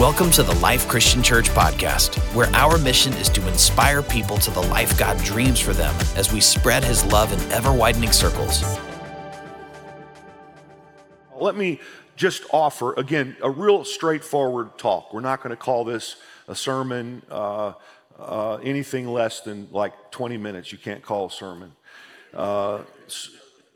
Welcome to the Life Christian Church podcast, where our mission is to inspire people to the life God dreams for them as we spread his love in ever widening circles. Let me just offer, again, a real straightforward talk. We're not going to call this a sermon, uh, uh, anything less than like 20 minutes. You can't call a sermon. Uh,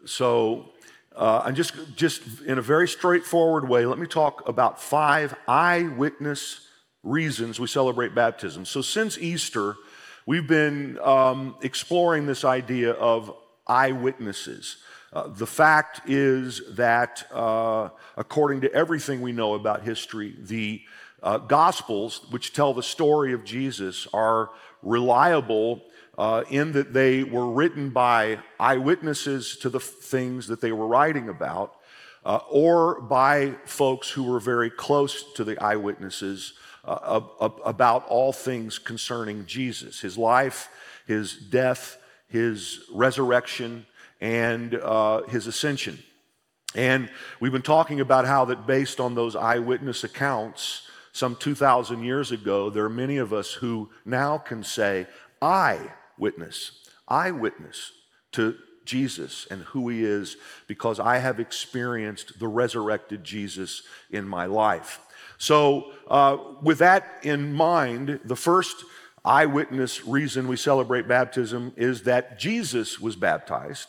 so, uh, and just, just in a very straightforward way, let me talk about five eyewitness reasons we celebrate baptism. So, since Easter, we've been um, exploring this idea of eyewitnesses. Uh, the fact is that, uh, according to everything we know about history, the uh, Gospels, which tell the story of Jesus, are reliable uh, in that they were written by eyewitnesses to the things that they were writing about, uh, or by folks who were very close to the eyewitnesses uh, about all things concerning Jesus his life, his death, his resurrection, and uh, his ascension. And we've been talking about how that based on those eyewitness accounts, some 2,000 years ago, there are many of us who now can say, I witness, I witness to Jesus and who he is because I have experienced the resurrected Jesus in my life. So, uh, with that in mind, the first eyewitness reason we celebrate baptism is that Jesus was baptized.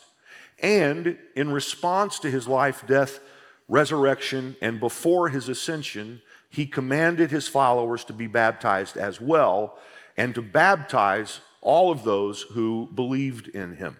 And in response to his life, death, resurrection, and before his ascension, he commanded his followers to be baptized as well and to baptize all of those who believed in him.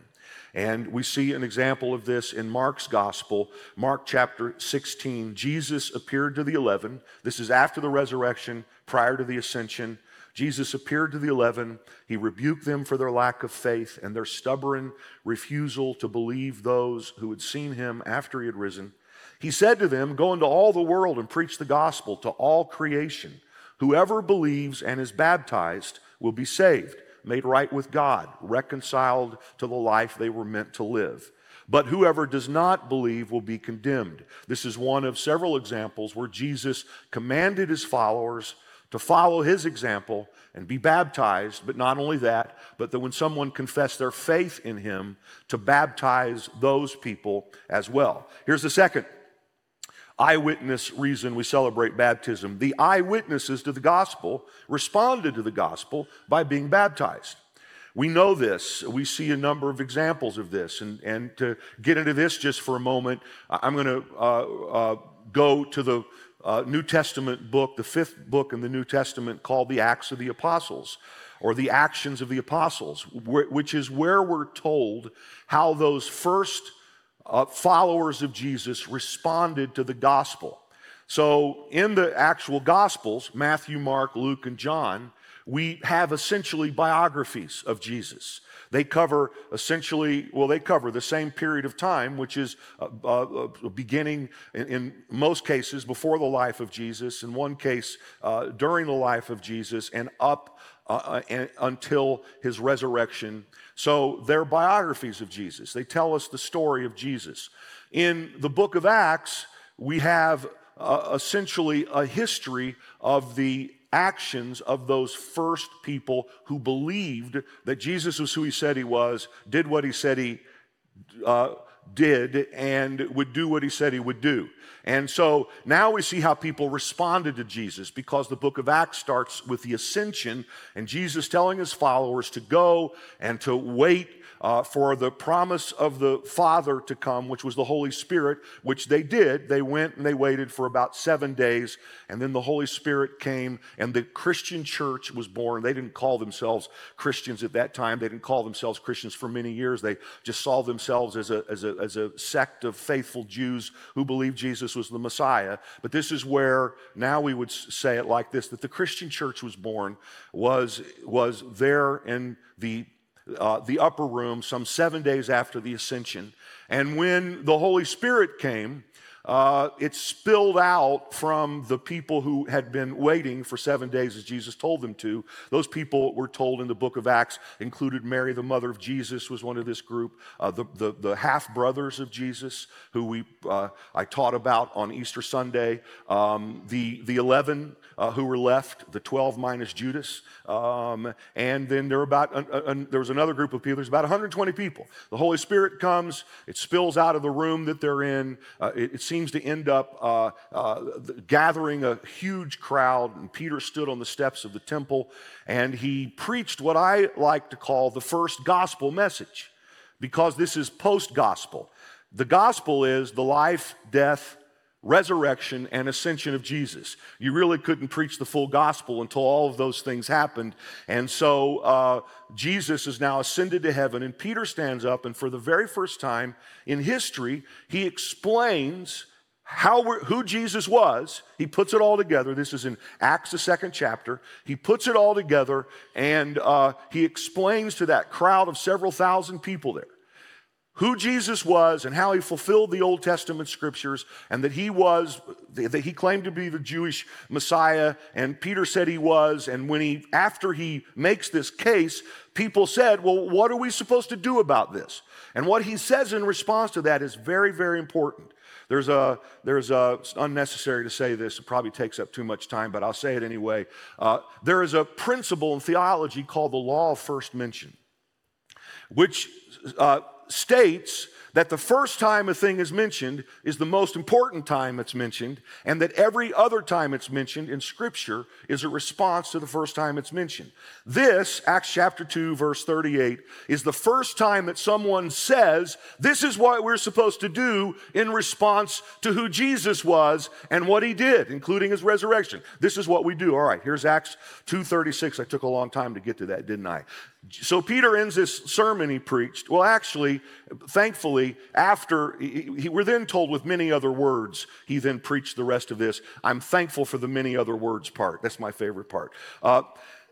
And we see an example of this in Mark's gospel, Mark chapter 16. Jesus appeared to the 11. This is after the resurrection, prior to the ascension. Jesus appeared to the 11. He rebuked them for their lack of faith and their stubborn refusal to believe those who had seen him after he had risen. He said to them, Go into all the world and preach the gospel to all creation. Whoever believes and is baptized will be saved made right with God, reconciled to the life they were meant to live. But whoever does not believe will be condemned. This is one of several examples where Jesus commanded his followers to follow his example and be baptized. But not only that, but that when someone confessed their faith in him, to baptize those people as well. Here's the second eyewitness reason we celebrate baptism. The eyewitnesses to the gospel responded to the gospel by being baptized. We know this. We see a number of examples of this. And, and to get into this just for a moment, I'm going to uh, uh, go to the uh, New Testament book, the fifth book in the New Testament called the Acts of the Apostles or the Actions of the Apostles, which is where we're told how those first uh, followers of Jesus responded to the gospel. So, in the actual gospels, Matthew, Mark, Luke, and John, we have essentially biographies of Jesus. They cover essentially, well, they cover the same period of time, which is uh, uh, beginning in, in, most cases before the life of Jesus, in one case uh, during the life of Jesus, and up uh, and, until his resurrection so they're biographies of Jesus. They tell us the story of Jesus. In the book of Acts, we have uh, essentially a history of the actions of those first people who believed that Jesus was who he said he was, did what he said he uh, did, and would do what he said he would do. And so now we see how people responded to Jesus because the book of Acts starts with the ascension and Jesus telling his followers to go and to wait uh, for the promise of the Father to come, which was the Holy Spirit, which they did. They went and they waited for about seven days, and then the Holy Spirit came, and the Christian church was born. They didn't call themselves Christians at that time, they didn't call themselves Christians for many years. They just saw themselves as a, as a, as a sect of faithful Jews who believed Jesus was the Messiah. But this is where now we would say it like this that the Christian church was born, was, was there in the uh, the upper room some seven days after the ascension. And when the Holy Spirit came, uh, it spilled out from the people who had been waiting for seven days as Jesus told them to. Those people were told in the book of Acts included Mary, the mother of Jesus, was one of this group, uh, the, the, the half brothers of Jesus, who we, uh, I taught about on Easter Sunday, um, the, the 11 uh, who were left, the 12 minus Judas. Um, and then there, were about, there was another group of people, there's about 120 people. The Holy Spirit comes, it spills out of the room that they're in. Uh, it, it, seems to end up uh, uh, gathering a huge crowd. And Peter stood on the steps of the temple and he preached what I like to call the first gospel message because this is post gospel. The gospel is the life, death, resurrection, and ascension of Jesus. You really couldn't preach the full gospel until all of those things happened. And so uh, Jesus is now ascended to heaven, and Peter stands up, and for the very first time in history, he explains how who Jesus was. He puts it all together. This is in Acts, the second chapter. He puts it all together, and uh, he explains to that crowd of several thousand people there who Jesus was and how he fulfilled the Old Testament scriptures and that he was, that he claimed to be the Jewish Messiah and Peter said he was. And when he, after he makes this case, people said, well, what are we supposed to do about this? And what he says in response to that is very, very important. There's a, there's a, it's unnecessary to say this, it probably takes up too much time, but I'll say it anyway. Uh, there is a principle in theology called the law of first mention, which uh, states that the first time a thing is mentioned is the most important time it's mentioned, and that every other time it's mentioned in Scripture is a response to the first time it's mentioned. This, Acts chapter 2, verse 38, is the first time that someone says, This is what we're supposed to do in response to who Jesus was and what he did, including his resurrection. This is what we do. All right, here's Acts 2:36. I took a long time to get to that, didn't I? So Peter ends this sermon he preached. Well, actually, thankfully, after he, he, we're then told with many other words, he then preached the rest of this. I'm thankful for the many other words part. That's my favorite part. Uh,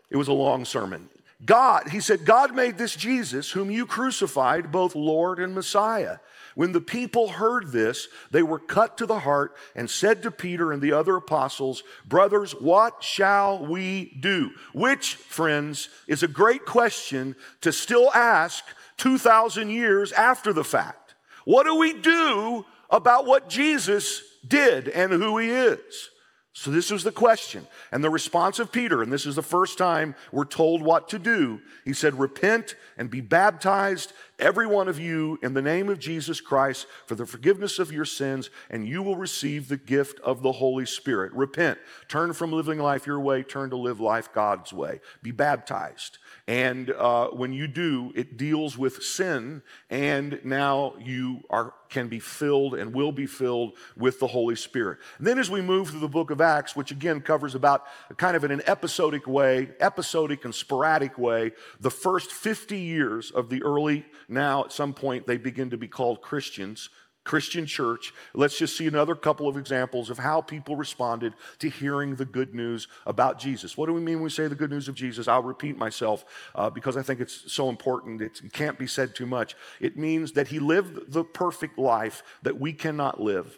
it was a long sermon. God, he said, God made this Jesus, whom you crucified, both Lord and Messiah. When the people heard this, they were cut to the heart and said to Peter and the other apostles, Brothers, what shall we do? Which, friends, is a great question to still ask 2,000 years after the fact. What do we do about what Jesus did and who he is? So, this was the question. And the response of Peter, and this is the first time we're told what to do. He said, Repent and be baptized, every one of you, in the name of Jesus Christ, for the forgiveness of your sins, and you will receive the gift of the Holy Spirit. Repent. Turn from living life your way, turn to live life God's way. Be baptized. And uh, when you do, it deals with sin, and now you are, can be filled and will be filled with the Holy Spirit. And then, as we move through the book of Acts, which again covers about kind of in an episodic way, episodic and sporadic way, the first 50 years of the early, now at some point they begin to be called Christians, Christian church. Let's just see another couple of examples of how people responded to hearing the good news about Jesus. What do we mean when we say the good news of Jesus? I'll repeat myself uh, because I think it's so important. It can't be said too much. It means that he lived the perfect life that we cannot live.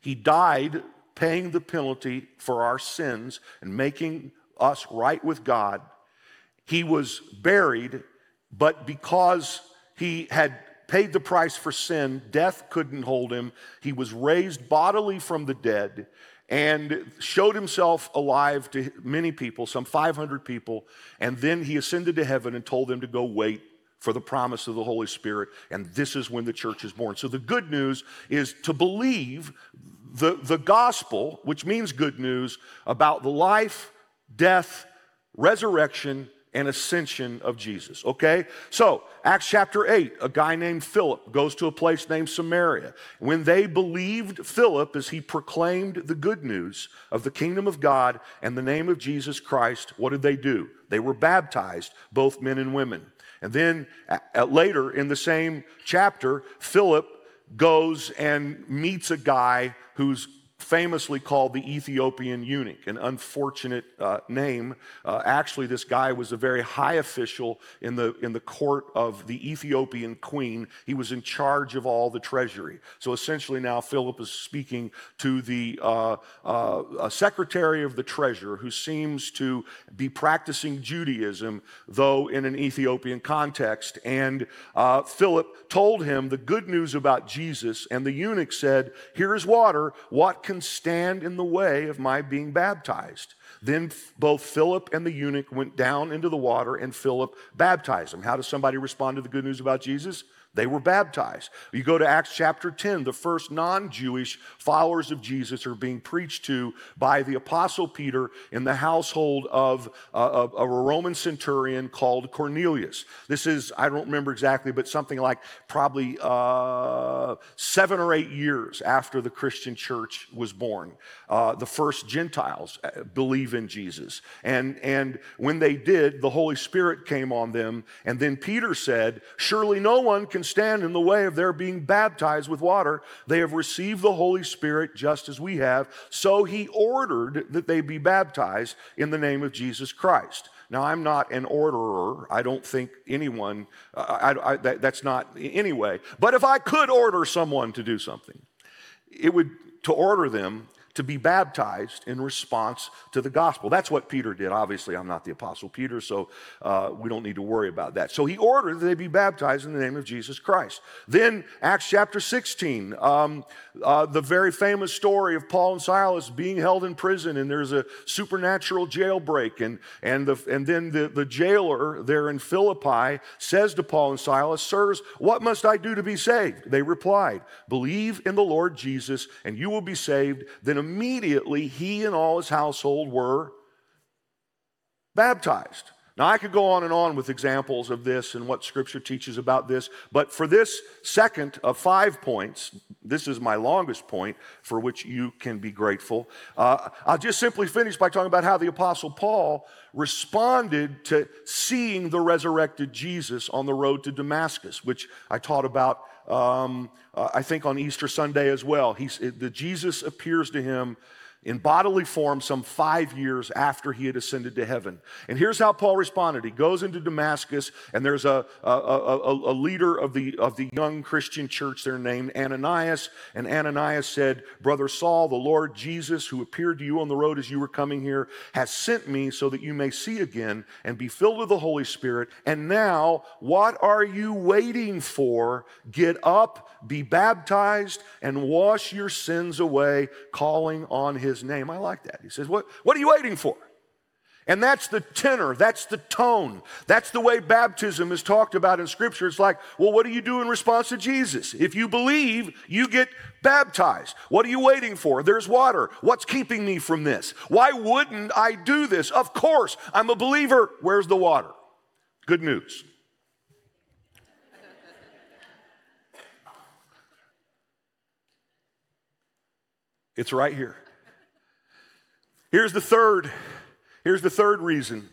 He died paying the penalty for our sins and making us right with God. He was buried, but because he had paid the price for sin. Death couldn't hold him. He was raised bodily from the dead and showed himself alive to many people, some 500 people. And then he ascended to heaven and told them to go wait for the promise of the Holy Spirit. And this is when the church is born. So the good news is to believe the, the gospel, which means good news, about the life, death, resurrection, and ascension of Jesus. Okay? So, Acts chapter 8, a guy named Philip goes to a place named Samaria. When they believed Philip as he proclaimed the good news of the kingdom of God and the name of Jesus Christ, what did they do? They were baptized, both men and women. And then later in the same chapter, Philip goes and meets a guy who's famously called the Ethiopian eunuch, an unfortunate uh, name. Uh, actually, this guy was a very high official in the, in the court of the Ethiopian queen. He was in charge of all the treasury. So essentially, now Philip is speaking to the uh, uh secretary of the treasurer who seems to be practicing Judaism, though in an Ethiopian context. And uh, Philip told him the good news about Jesus, and the eunuch said, Here is water. What can stand in the way of my being baptized. Then both Philip and the eunuch went down into the water, and Philip baptized him. How does somebody respond to the good news about Jesus? They were baptized. You go to Acts chapter 10, the first non Jewish followers of Jesus are being preached to by the Apostle Peter in the household of, uh, of, a Roman centurion called Cornelius. This is, I don't remember exactly, but something like probably uh, seven or eight years after the Christian church was born. Uh, the first Gentiles uh, believe in Jesus. And, and when they did, the Holy Spirit came on them. And then Peter said, Surely no one can stand in the way of their being baptized with water. They have received the Holy Spirit just as we have. So he ordered that they be baptized in the name of Jesus Christ. Now, I'm not an orderer. I don't think anyone, uh, I, I, that, that's not anyway. But if I could order someone to do something, it would, to order them to be baptized in response to the gospel. That's what Peter did. Obviously, I'm not the Apostle Peter, so uh, we don't need to worry about that. So he ordered that they be baptized in the name of Jesus Christ. Then, Acts chapter 16, um, uh, the very famous story of Paul and Silas being held in prison, and there's a supernatural jailbreak. And, and, the, and then the, the jailer there in Philippi says to Paul and Silas, Sirs, what must I do to be saved? They replied, Believe in the Lord Jesus, and you will be saved. Then immediately he and all his household were baptized. Now, I could go on and on with examples of this and what Scripture teaches about this, but for this second of five points, this is my longest point for which you can be grateful. Uh, I'll just simply finish by talking about how the Apostle Paul responded to seeing the resurrected Jesus on the road to Damascus, which I taught about um, uh, I think on Easter Sunday as well. The Jesus appears to him in bodily form some five years after he had ascended to heaven. And here's how Paul responded. He goes into Damascus, and there's a, a, a, a, leader of the, of the young Christian church there named Ananias. And Ananias said, Brother Saul, the Lord Jesus, who appeared to you on the road as you were coming here, has sent me so that you may see again and be filled with the Holy Spirit. And now, what are you waiting for? Get up, be baptized, and wash your sins away, calling on his his name. I like that. He says, What, what are you waiting for? And that's the tenor, that's the tone, that's the way baptism is talked about in Scripture. It's like, well, what do you do in response to Jesus? If you believe, you get baptized. What are you waiting for? There's water. What's keeping me from this? Why wouldn't I do this? Of course, I'm a believer. Where's the water? Good news. It's right here. Here's the third, here's the third reason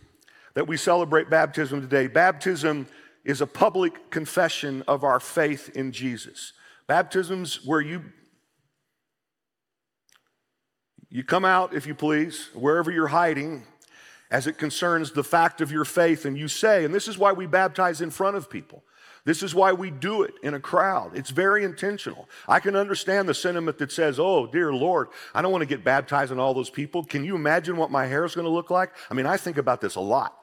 that we celebrate baptism today. Baptism is a public confession of our faith in Jesus. Baptism's where you you come out, if you please, wherever you're hiding, as it concerns the fact of your faith, and you say, and this is why we baptize in front of people. This is why we do it in a crowd. It's very intentional. I can understand the sentiment that says, Oh, dear Lord, I don't want to get baptized in all those people. Can you imagine what my hair is going to look like? I mean, I think about this a lot.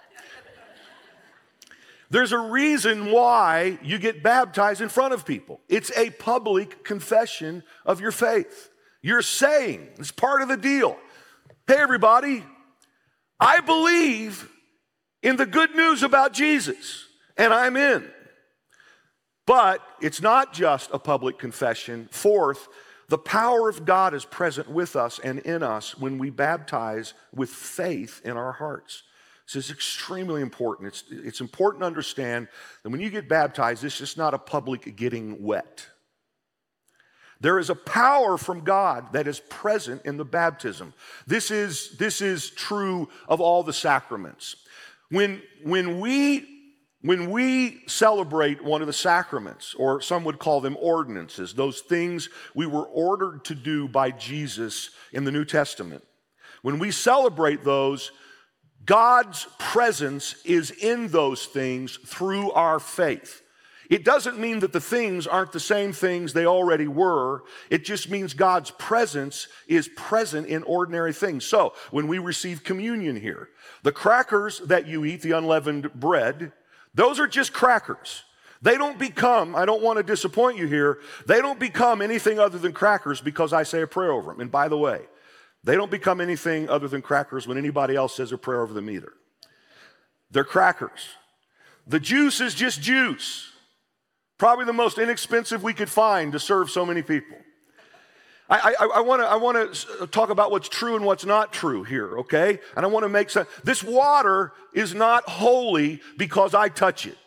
There's a reason why you get baptized in front of people. It's a public confession of your faith. You're saying, it's part of the deal. Hey, everybody, I believe in the good news about Jesus, and I'm in. But it's not just a public confession. Fourth, the power of God is present with us and in us when we baptize with faith in our hearts. This is extremely important. It's, it's important to understand that when you get baptized, this is not a public getting wet. There is a power from God that is present in the baptism. This is, this is true of all the sacraments. When, when we When we celebrate one of the sacraments, or some would call them ordinances, those things we were ordered to do by Jesus in the New Testament, when we celebrate those, God's presence is in those things through our faith. It doesn't mean that the things aren't the same things they already were. It just means God's presence is present in ordinary things. So, when we receive communion here, the crackers that you eat, the unleavened bread, those are just crackers. They don't become, I don't want to disappoint you here, they don't become anything other than crackers because I say a prayer over them. And by the way, they don't become anything other than crackers when anybody else says a prayer over them either. They're crackers. The juice is just juice. Probably the most inexpensive we could find to serve so many people. I, I, I want to I wanna talk about what's true and what's not true here, okay? And I want to make sense. This water is not holy because I touch it.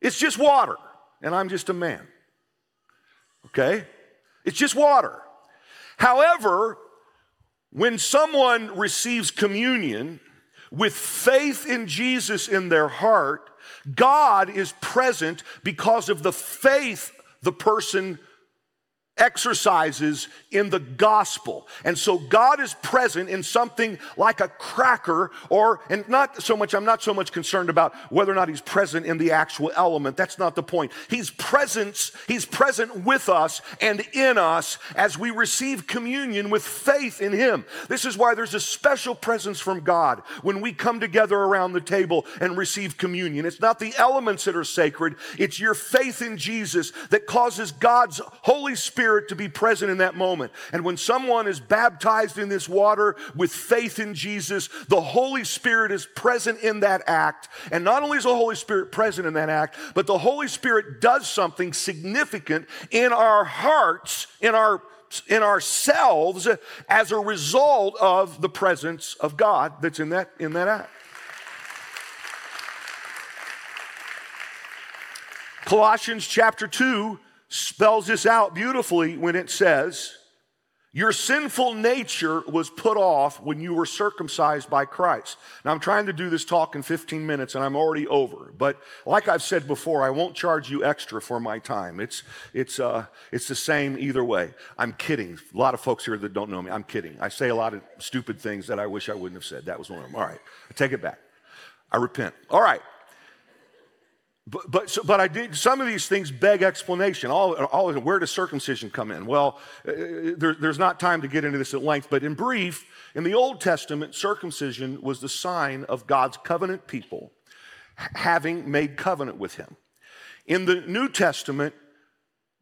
It's just water, and I'm just a man, okay? It's just water. However, when someone receives communion with faith in Jesus in their heart, God is present because of the faith the person exercises in the gospel. And so God is present in something like a cracker or and not so much I'm not so much concerned about whether or not he's present in the actual element. That's not the point. He's presence, he's present with us and in us as we receive communion with faith in him. This is why there's a special presence from God when we come together around the table and receive communion. It's not the elements that are sacred, it's your faith in Jesus that causes God's Holy Spirit Spirit to be present in that moment. And when someone is baptized in this water with faith in Jesus, the Holy Spirit is present in that act. And not only is the Holy Spirit present in that act, but the Holy Spirit does something significant in our hearts, in our in ourselves as a result of the presence of God that's in that in that act. Colossians chapter 2 spells this out beautifully when it says, Your sinful nature was put off when you were circumcised by Christ. Now, I'm trying to do this talk in 15 minutes and I'm already over. But like I've said before, I won't charge you extra for my time. It's, it's, uh, it's the same either way. I'm kidding. A lot of folks here that don't know me, I'm kidding. I say a lot of stupid things that I wish I wouldn't have said. That was one of them. All right, I take it back. I repent. All right. But, but, so, but I did, some of these things beg explanation. All, all, where does circumcision come in? Well, uh, there, there's not time to get into this at length, but in brief, in the Old Testament, circumcision was the sign of God's covenant people having made covenant with Him. In the New Testament,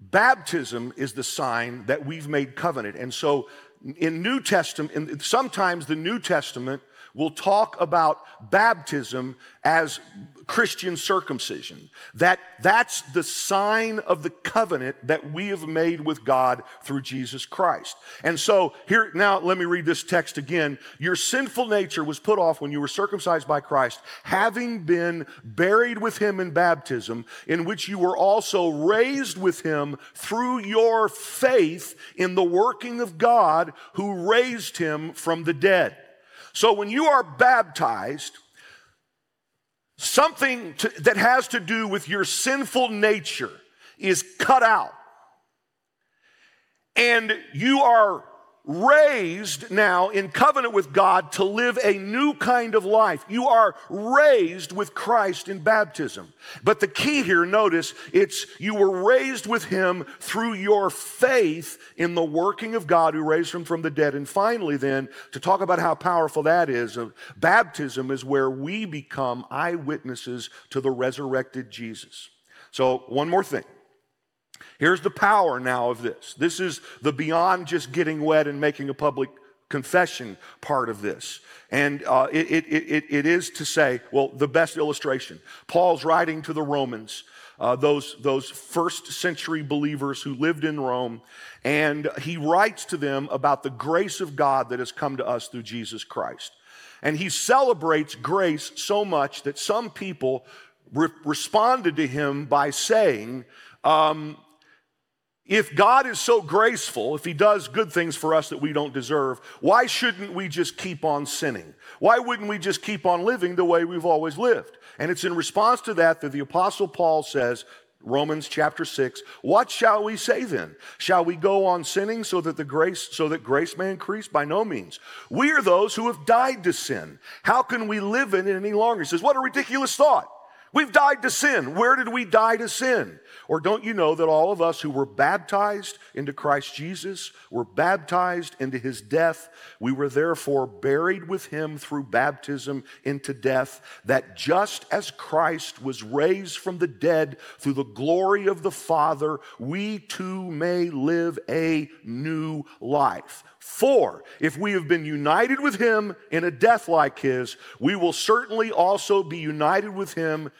baptism is the sign that we've made covenant. And so in New Testament, in, sometimes the New Testament will talk about baptism as Christian circumcision. That, that's the sign of the covenant that we have made with God through Jesus Christ. And so here, now let me read this text again. Your sinful nature was put off when you were circumcised by Christ, having been buried with him in baptism, in which you were also raised with him through your faith in the working of God who raised him from the dead. So when you are baptized, something to, that has to do with your sinful nature is cut out. And you are raised now in covenant with God to live a new kind of life. You are raised with Christ in baptism. But the key here, notice, it's you were raised with Him through your faith in the working of God who raised Him from the dead. And finally, then, to talk about how powerful that is, uh, baptism is where we become eyewitnesses to the resurrected Jesus. So, one more thing. Here's the power now of this. This is the beyond just getting wet and making a public confession part of this. And uh, it, it, it, it is to say, well, the best illustration. Paul's writing to the Romans, uh, those, those first century believers who lived in Rome, and he writes to them about the grace of God that has come to us through Jesus Christ. And he celebrates grace so much that some people re- responded to him by saying, um, If God is so graceful, if He does good things for us that we don't deserve, why shouldn't we just keep on sinning? Why wouldn't we just keep on living the way we've always lived? And it's in response to that that the Apostle Paul says, Romans chapter 6, what shall we say then? Shall we go on sinning so that the grace so that grace may increase? By no means. We are those who have died to sin. How can we live in it any longer? He says, What a ridiculous thought. We've died to sin. Where did we die to sin? Or don't you know that all of us who were baptized into Christ Jesus were baptized into his death? We were therefore buried with him through baptism into death, that just as Christ was raised from the dead through the glory of the Father, we too may live a new life. For if we have been united with him in a death like his, we will certainly also be united with him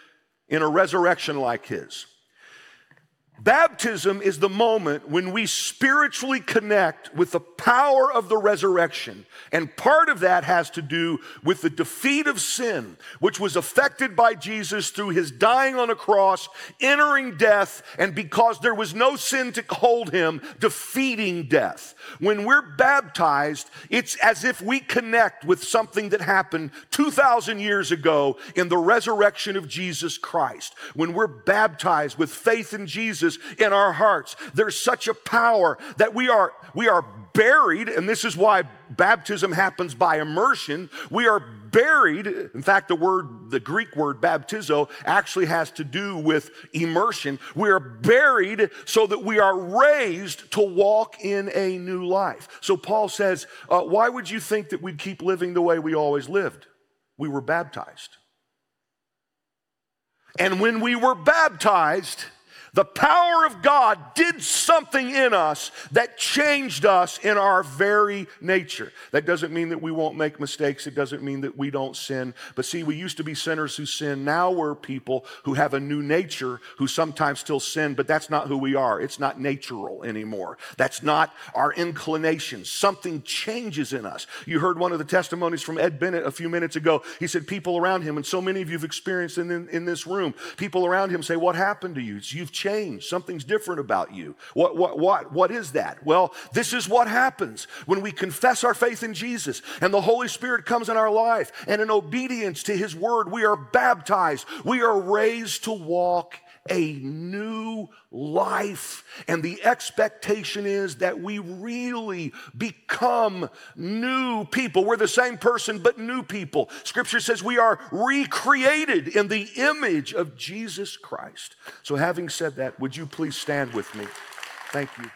in a resurrection like his. Baptism is the moment when we spiritually connect with the power of the resurrection. And part of that has to do with the defeat of sin, which was affected by Jesus through his dying on a cross, entering death, and because there was no sin to hold him, defeating death. When we're baptized, it's as if we connect with something that happened 2,000 years ago in the resurrection of Jesus Christ. When we're baptized with faith in Jesus, Jesus in our hearts. There's such a power that we are, we are buried, and this is why baptism happens by immersion. We are buried. In fact, the word, the Greek word baptizo actually has to do with immersion. We are buried so that we are raised to walk in a new life. So Paul says, uh, why would you think that we'd keep living the way we always lived? We were baptized. And when we were baptized, the power of God did something in us that changed us in our very nature. That doesn't mean that we won't make mistakes. It doesn't mean that we don't sin. But see, we used to be sinners who sin. Now we're people who have a new nature who sometimes still sin, but that's not who we are. It's not natural anymore. That's not our inclination. Something changes in us. You heard one of the testimonies from Ed Bennett a few minutes ago. He said, People around him, and so many of you have experienced in, in, in this room, people around him say, What happened to you? You've changed changed. Something's different about you. What, what, what, what is that? Well, this is what happens when we confess our faith in Jesus and the Holy Spirit comes in our life. And in obedience to His word, we are baptized. We are raised to walk a new life. And the expectation is that we really become new people. We're the same person, but new people. Scripture says we are recreated in the image of Jesus Christ. So, having said that, would you please stand with me? Thank you.